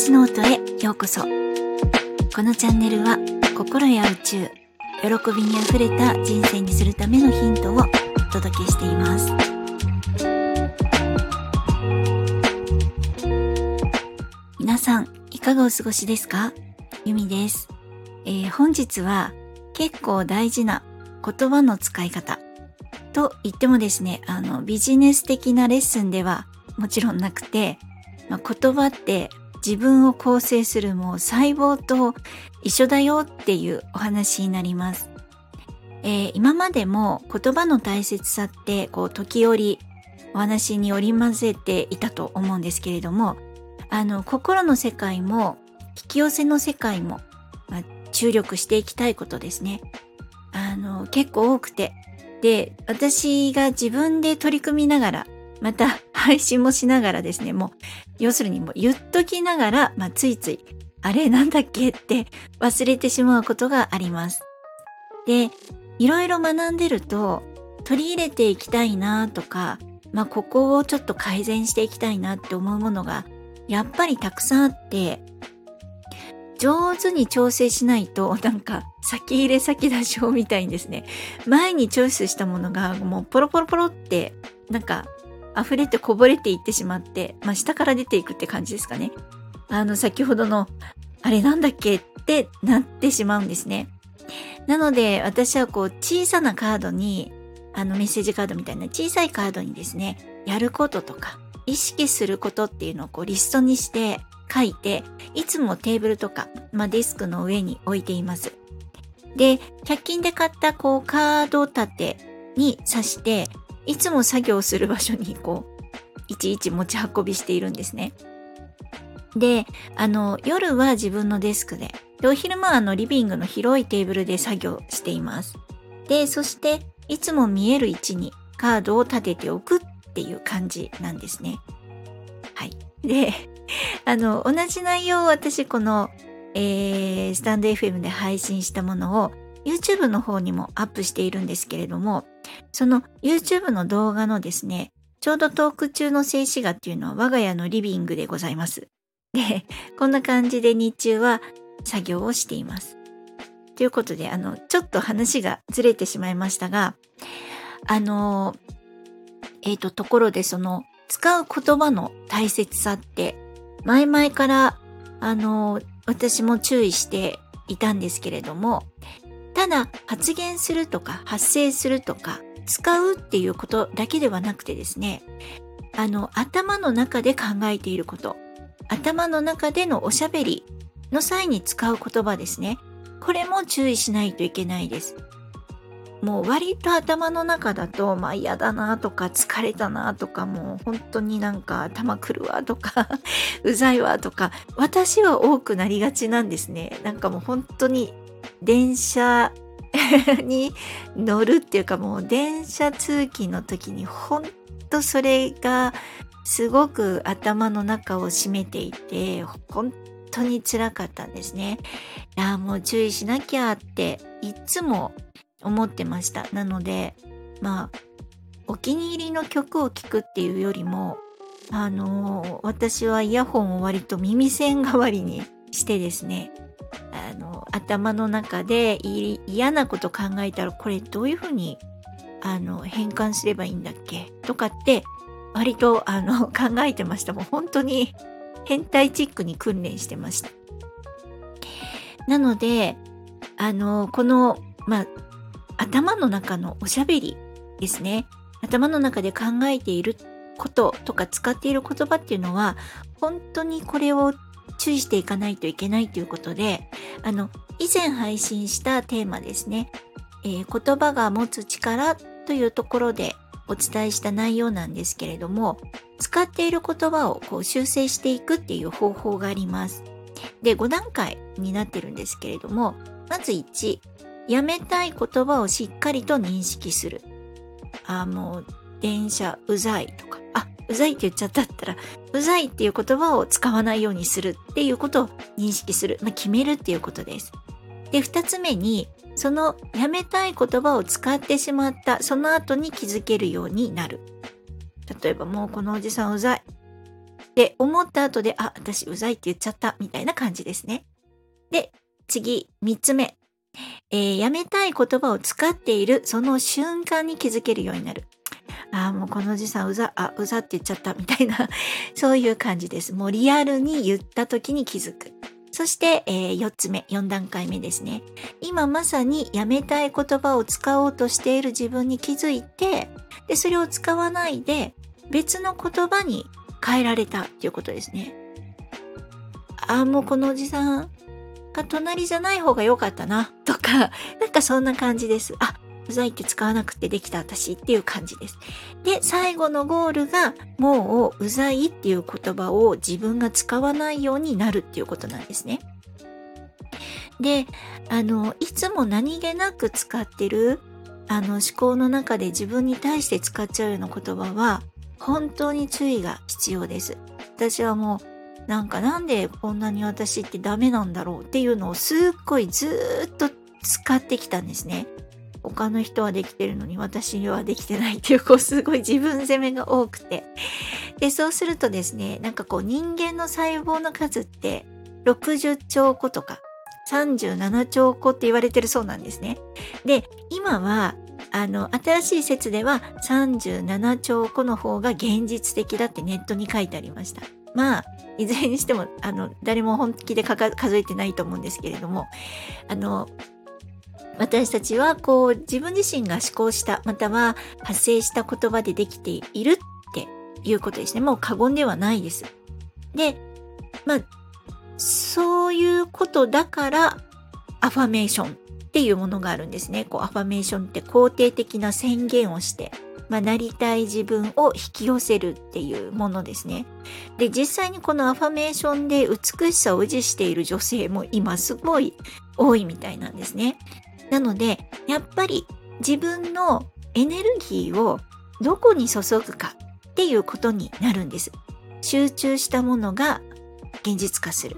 心ノートへようこそ。このチャンネルは心や宇宙、喜びにあふれた人生にするためのヒントをお届けしています。皆さん、いかがお過ごしですか？ゆみです、えー、本日は結構大事な言葉の使い方と言ってもですね、あのビジネス的なレッスンではもちろんなくて、まあ、言葉って自分を構成するもう細胞と一緒だよっていうお話になります。えー、今までも言葉の大切さってこう時折お話に織り交ぜていたと思うんですけれどもあの心の世界も引き寄せの世界も、まあ、注力していきたいことですね。あの結構多くてで私が自分で取り組みながらまた配信もしながらですね、もう、要するにもう言っときながら、まあ、ついつい、あれなんだっけ？って忘れてしまうことがあります。で、いろいろ学んでると、取り入れていきたいなとか、まあ、ここをちょっと改善していきたいなって思うものが、やっぱりたくさんあって、上手に調整しないと、なんか、先入れ先出し表みたいにですね、前にチョイスしたものが、もうポロポロポロって、なんか、溢れてこぼれていってしまって、まあ、下から出ていくって感じですかね。あの、先ほどの、あれなんだっけってなってしまうんですね。なので、私はこう、小さなカードに、あの、メッセージカードみたいな小さいカードにですね、やることとか、意識することっていうのをこう、リストにして書いて、いつもテーブルとか、まあ、デスクの上に置いています。で、100均で買ったこう、カード立てに刺して、いつも作業する場所にこう、いちいち持ち運びしているんですね。で、あの、夜は自分のデスクで、でお昼間はあのリビングの広いテーブルで作業しています。で、そして、いつも見える位置にカードを立てておくっていう感じなんですね。はい。で、あの、同じ内容を私この、えー、スタンド FM で配信したものを YouTube の方にもアップしているんですけれども、その YouTube の動画のですね、ちょうどトーク中の静止画っていうのは我が家のリビングでございます。で、こんな感じで日中は作業をしています。ということで、あの、ちょっと話がずれてしまいましたが、あの、えっ、ー、と、ところでその、使う言葉の大切さって、前々から、あの、私も注意していたんですけれども、だ発言するとか発声するとか使うっていうことだけではなくてですね、あの頭の中で考えていること、頭の中でのおしゃべりの際に使う言葉ですね。これも注意しないといけないです。もう割と頭の中だと、まあ嫌だなとか疲れたなとかもう本当になんか頭くるわとか うざいわとか私は多くなりがちなんですね。なんかもう本当に電車 に乗るっていうかもう電車通勤の時にほんとそれがすごく頭の中を占めていて本当につらかったんですね。いやもう注意しなきゃっていつも思ってました。なのでまあお気に入りの曲を聴くっていうよりもあの私はイヤホンを割と耳栓代わりにしてですねあの頭の中で嫌なこと考えたらこれどういうふうにあの変換すればいいんだっけ？とかって割とあの 考えてました。もう本当に変態チックに訓練してました。なのであのこのまあ頭の中のおしゃべりですね。頭の中で考えていることとか使っている言葉っていうのは本当にこれを注意していかないといけないということで、あの、以前配信したテーマですね、えー、言葉が持つ力というところでお伝えした内容なんですけれども、使っている言葉をこう修正していくっていう方法があります。で、5段階になってるんですけれども、まず1、やめたい言葉をしっかりと認識する。あ、もう、電車うざいとか、うざいって言っちゃったったら、うざいっていう言葉を使わないようにするっていうことを認識する。まあ、決めるっていうことです。で、二つ目に、そのやめたい言葉を使ってしまった、その後に気づけるようになる。例えば、もうこのおじさんうざい。って思った後で、あ、私うざいって言っちゃったみたいな感じですね。で、次、三つ目。えー、やめたい言葉を使っているその瞬間に気づけるようになる。ああ、もうこのおじさんうざ、あ、うざって言っちゃったみたいな そういう感じです。もうリアルに言った時に気づく。そして、えー、4つ目、4段階目ですね。今まさにやめたい言葉を使おうとしている自分に気づいて、で、それを使わないで別の言葉に変えられたっていうことですね。ああ、もうこのおじさんが隣じゃない方が良かったな、とか、なんかそんな感じです。あ、うざいって使わなくてできた私っていう感じです。で、最後のゴールが、もううざいっていう言葉を自分が使わないようになるっていうことなんですね。で、あの、いつも何気なく使ってる、あの、思考の中で自分に対して使っちゃうような言葉は、本当に注意が必要です。私はもう、なんかなんでこんなに私ってダメなんだろうっていうのをすっごいずっと使ってきたんですね。他の人はできてるのに私にはできてないっていう、こうすごい自分責めが多くて。で、そうするとですね、なんかこう人間の細胞の数って60兆個とか37兆個って言われてるそうなんですね。で、今はあの、新しい説では37兆個の方が現実的だってネットに書いてありました。まあ、いずれにしても、あの、誰も本気で数えてないと思うんですけれども、あの、私たちはこう自分自身が思考したまたは発生した言葉でできているっていうことですね。もう過言ではないです。で、まあ、そういうことだからアファメーションっていうものがあるんですね。こうアファメーションって肯定的な宣言をして、まあ、なりたい自分を引き寄せるっていうものですね。で、実際にこのアファメーションで美しさを維持している女性も今すごい多いみたいなんですね。なので、やっぱり自分のエネルギーをどこに注ぐかっていうことになるんです。集中したものが現実化する。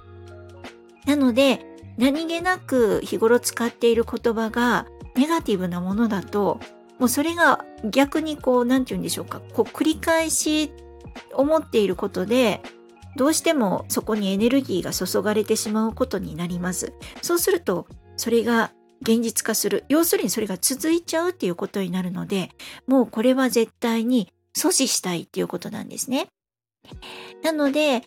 なので、何気なく日頃使っている言葉がネガティブなものだと、もうそれが逆にこう、なんて言うんでしょうか、こう繰り返し思っていることで、どうしてもそこにエネルギーが注がれてしまうことになります。そうすると、それが現実化する。要するにそれが続いちゃうっていうことになるので、もうこれは絶対に阻止したいっていうことなんですね。なので、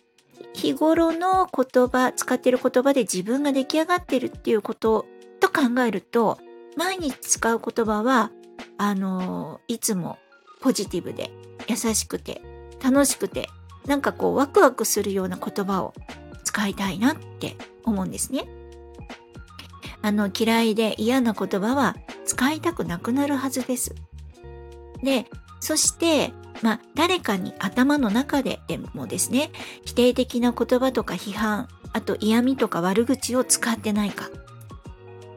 日頃の言葉、使ってる言葉で自分が出来上がってるっていうことと考えると、毎日使う言葉は、あの、いつもポジティブで、優しくて、楽しくて、なんかこうワクワクするような言葉を使いたいなって思うんですね。あの嫌いで嫌な言葉は使いたくなくなるはずです。で、そして、まあ、誰かに頭の中でもですね、否定的な言葉とか批判、あと嫌味とか悪口を使ってないか。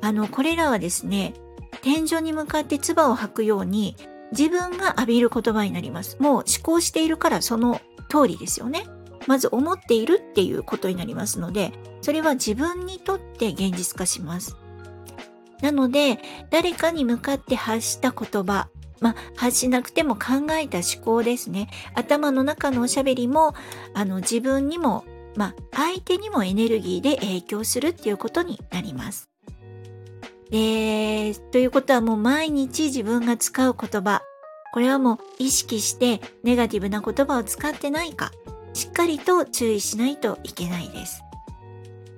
あの、これらはですね、天井に向かって唾を吐くように自分が浴びる言葉になります。もう思考しているからその通りですよね。まず思っているっていうことになりますので、それは自分にとって現実化します。なので、誰かに向かって発した言葉、まあ、発しなくても考えた思考ですね。頭の中のおしゃべりも、あの、自分にも、まあ、相手にもエネルギーで影響するっていうことになります。で、ということはもう毎日自分が使う言葉、これはもう意識してネガティブな言葉を使ってないか、しっかりと注意しないといけないです。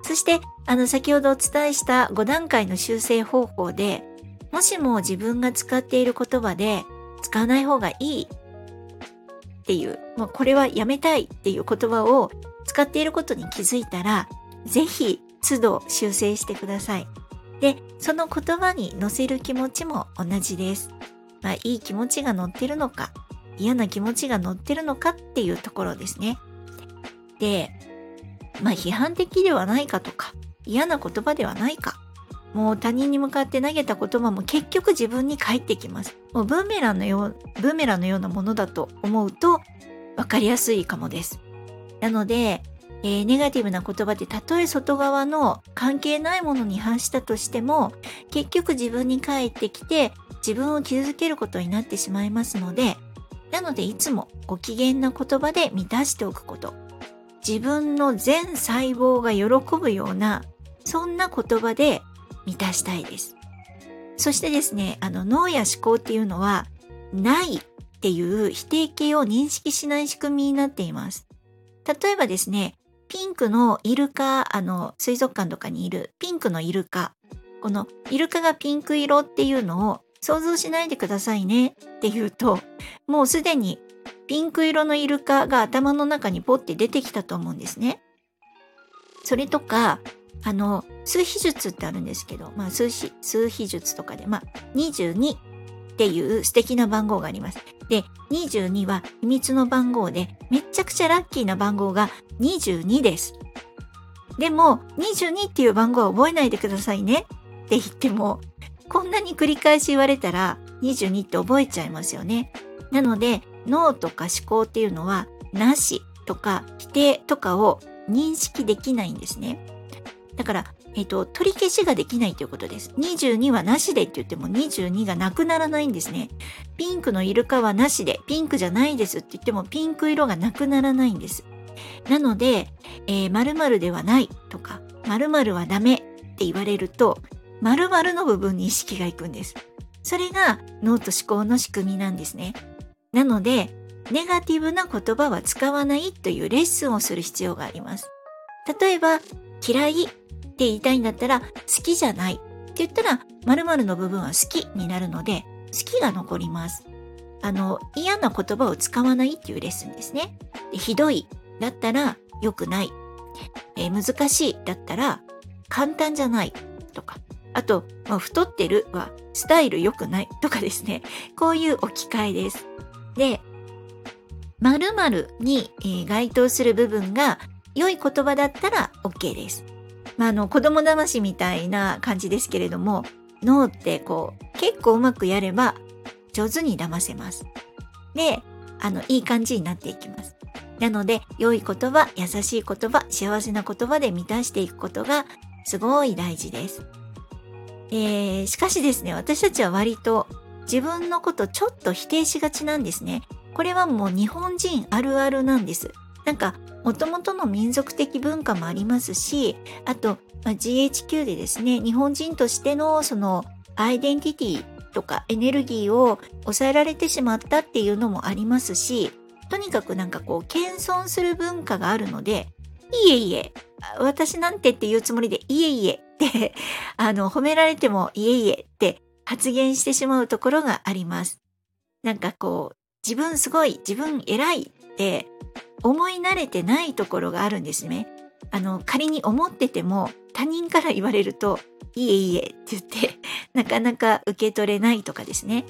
そして、あの、先ほどお伝えした5段階の修正方法で、もしも自分が使っている言葉で、使わない方がいいっていう、もうこれはやめたいっていう言葉を使っていることに気づいたら、ぜひ都度修正してください。で、その言葉に乗せる気持ちも同じです。まあ、いい気持ちが乗ってるのか、嫌な気持ちが乗ってるのかっていうところですね。で、まあ批判的ではないかとか、嫌な言葉ではないか。もう他人に向かって投げた言葉も結局自分に返ってきます。もうブーメランのよう、ブーメランのようなものだと思うと分かりやすいかもです。なので、えー、ネガティブな言葉でたとえ外側の関係ないものに反したとしても結局自分に返ってきて自分を傷つけることになってしまいますのでなのでいつもご機嫌な言葉で満たしておくこと自分の全細胞が喜ぶような、そんな言葉で満たしたいです。そしてですね、あの脳や思考っていうのは、ないっていう否定形を認識しない仕組みになっています。例えばですね、ピンクのイルカ、あの、水族館とかにいるピンクのイルカ。このイルカがピンク色っていうのを想像しないでくださいねって言うと、もうすでにピンク色のイルカが頭の中にポッて出てきたと思うんですね。それとか、あの、数比術ってあるんですけど、まあ数比、数比術とかで、まあ22っていう素敵な番号があります。で、22は秘密の番号で、めっちゃくちゃラッキーな番号が22です。でも、22っていう番号は覚えないでくださいねって言っても、こんなに繰り返し言われたら22って覚えちゃいますよね。なので、脳とか思考っていうのは、なしとか否定とかを認識できないんですね。だから、えっ、と、取り消しができないということです。22はなしでって言っても22がなくならないんですね。ピンクのイルカはなしで、ピンクじゃないですって言ってもピンク色がなくならないんです。なので、えー、〇〇ではないとか、〇〇はダメって言われると、〇〇の部分に意識がいくんです。それが脳と思考の仕組みなんですね。なので、ネガティブな言葉は使わないというレッスンをする必要があります。例えば、嫌いって言いたいんだったら、好きじゃないって言ったら、〇〇の部分は好きになるので、好きが残ります。あの、嫌な言葉を使わないっていうレッスンですね。でひどいだったら良くない。えー、難しいだったら簡単じゃないとか。あと、まあ、太ってるはスタイル良くないとかですね。こういう置き換えです。で、〇〇に、え、該当する部分が良い言葉だったら OK です。まあ、あの子供騙しみたいな感じですけれども脳ってこう結構うまくやれば上手に騙せます。であのいい感じになっていきます。なので良い言葉優しい言葉幸せな言葉で満たしていくことがすごい大事です。えー、しかしですね私たちは割と自分のことちょっと否定しがちなんですね。これはもう日本人あるあるなんです。なんかもともとの民族的文化もありますし、あと、まあ、GHQ でですね、日本人としてのそのアイデンティティとかエネルギーを抑えられてしまったっていうのもありますし、とにかくなんかこう、謙遜する文化があるので、いえいえ、私なんてっていうつもりで、いえいえって あの、褒められてもいえいえって発言してしまうところがあります。なんかこう、自分すごい、自分偉いって思い慣れてないところがあるんですね。あの、仮に思ってても他人から言われると、いえいえって言って、なかなか受け取れないとかですね。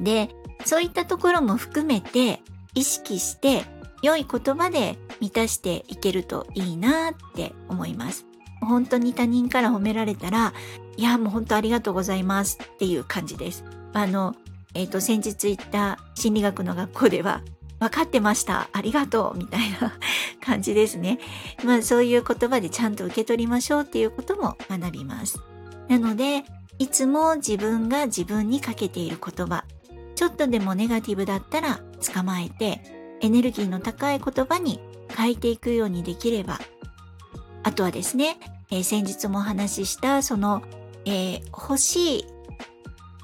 で、そういったところも含めて意識して良い言葉で満たしていけるといいなって思います。本当に他人から褒められたら、いや、もう本当ありがとうございますっていう感じです。あの、えっ、ー、と、先日行った心理学の学校では、分かってました。ありがとう。みたいな感じですね。まあそういう言葉でちゃんと受け取りましょうっていうことも学びます。なので、いつも自分が自分にかけている言葉、ちょっとでもネガティブだったら捕まえて、エネルギーの高い言葉に変えていくようにできれば、あとはですね、えー、先日もお話ししたその、えー、欲しい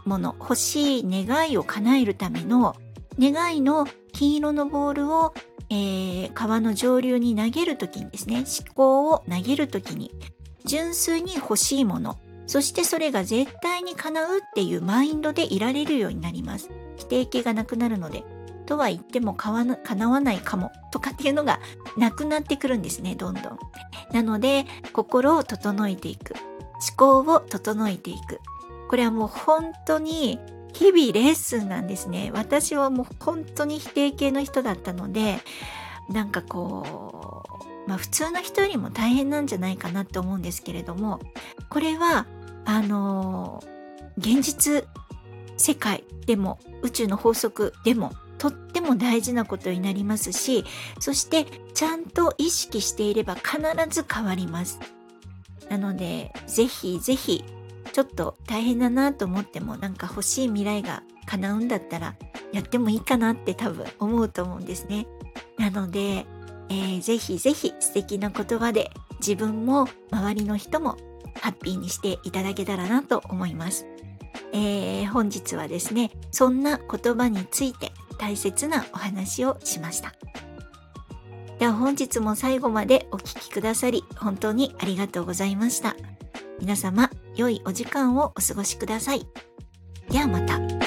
もの、欲しい願いを叶えるための願いの金色のボールを、えー、川の上流に投げるときにですね、思考を投げるときに、純粋に欲しいもの、そしてそれが絶対に叶うっていうマインドでいられるようになります。否定形がなくなるので。とは言っても叶わないかもとかっていうのがなくなってくるんですね、どんどん。なので、心を整えていく。思考を整えていく。これはもう本当に日々レッスンなんですね。私はもう本当に否定系の人だったので、なんかこう、まあ普通の人よりも大変なんじゃないかなって思うんですけれども、これは、あのー、現実世界でも宇宙の法則でもとっても大事なことになりますし、そしてちゃんと意識していれば必ず変わります。なので、ぜひぜひちょっと大変だなと思ってもなんか欲しい未来が叶うんだったらやってもいいかなって多分思うと思うんですね。なのでえー、ぜひぜひ素敵な言葉で自分も周りの人もハッピーにしていただけたらなと思います。えー、本日はですね、そんな言葉について大切なお話をしました。では本日も最後までお聴きくださり本当にありがとうございました。皆様、良いお時間をお過ごしください。ではまた。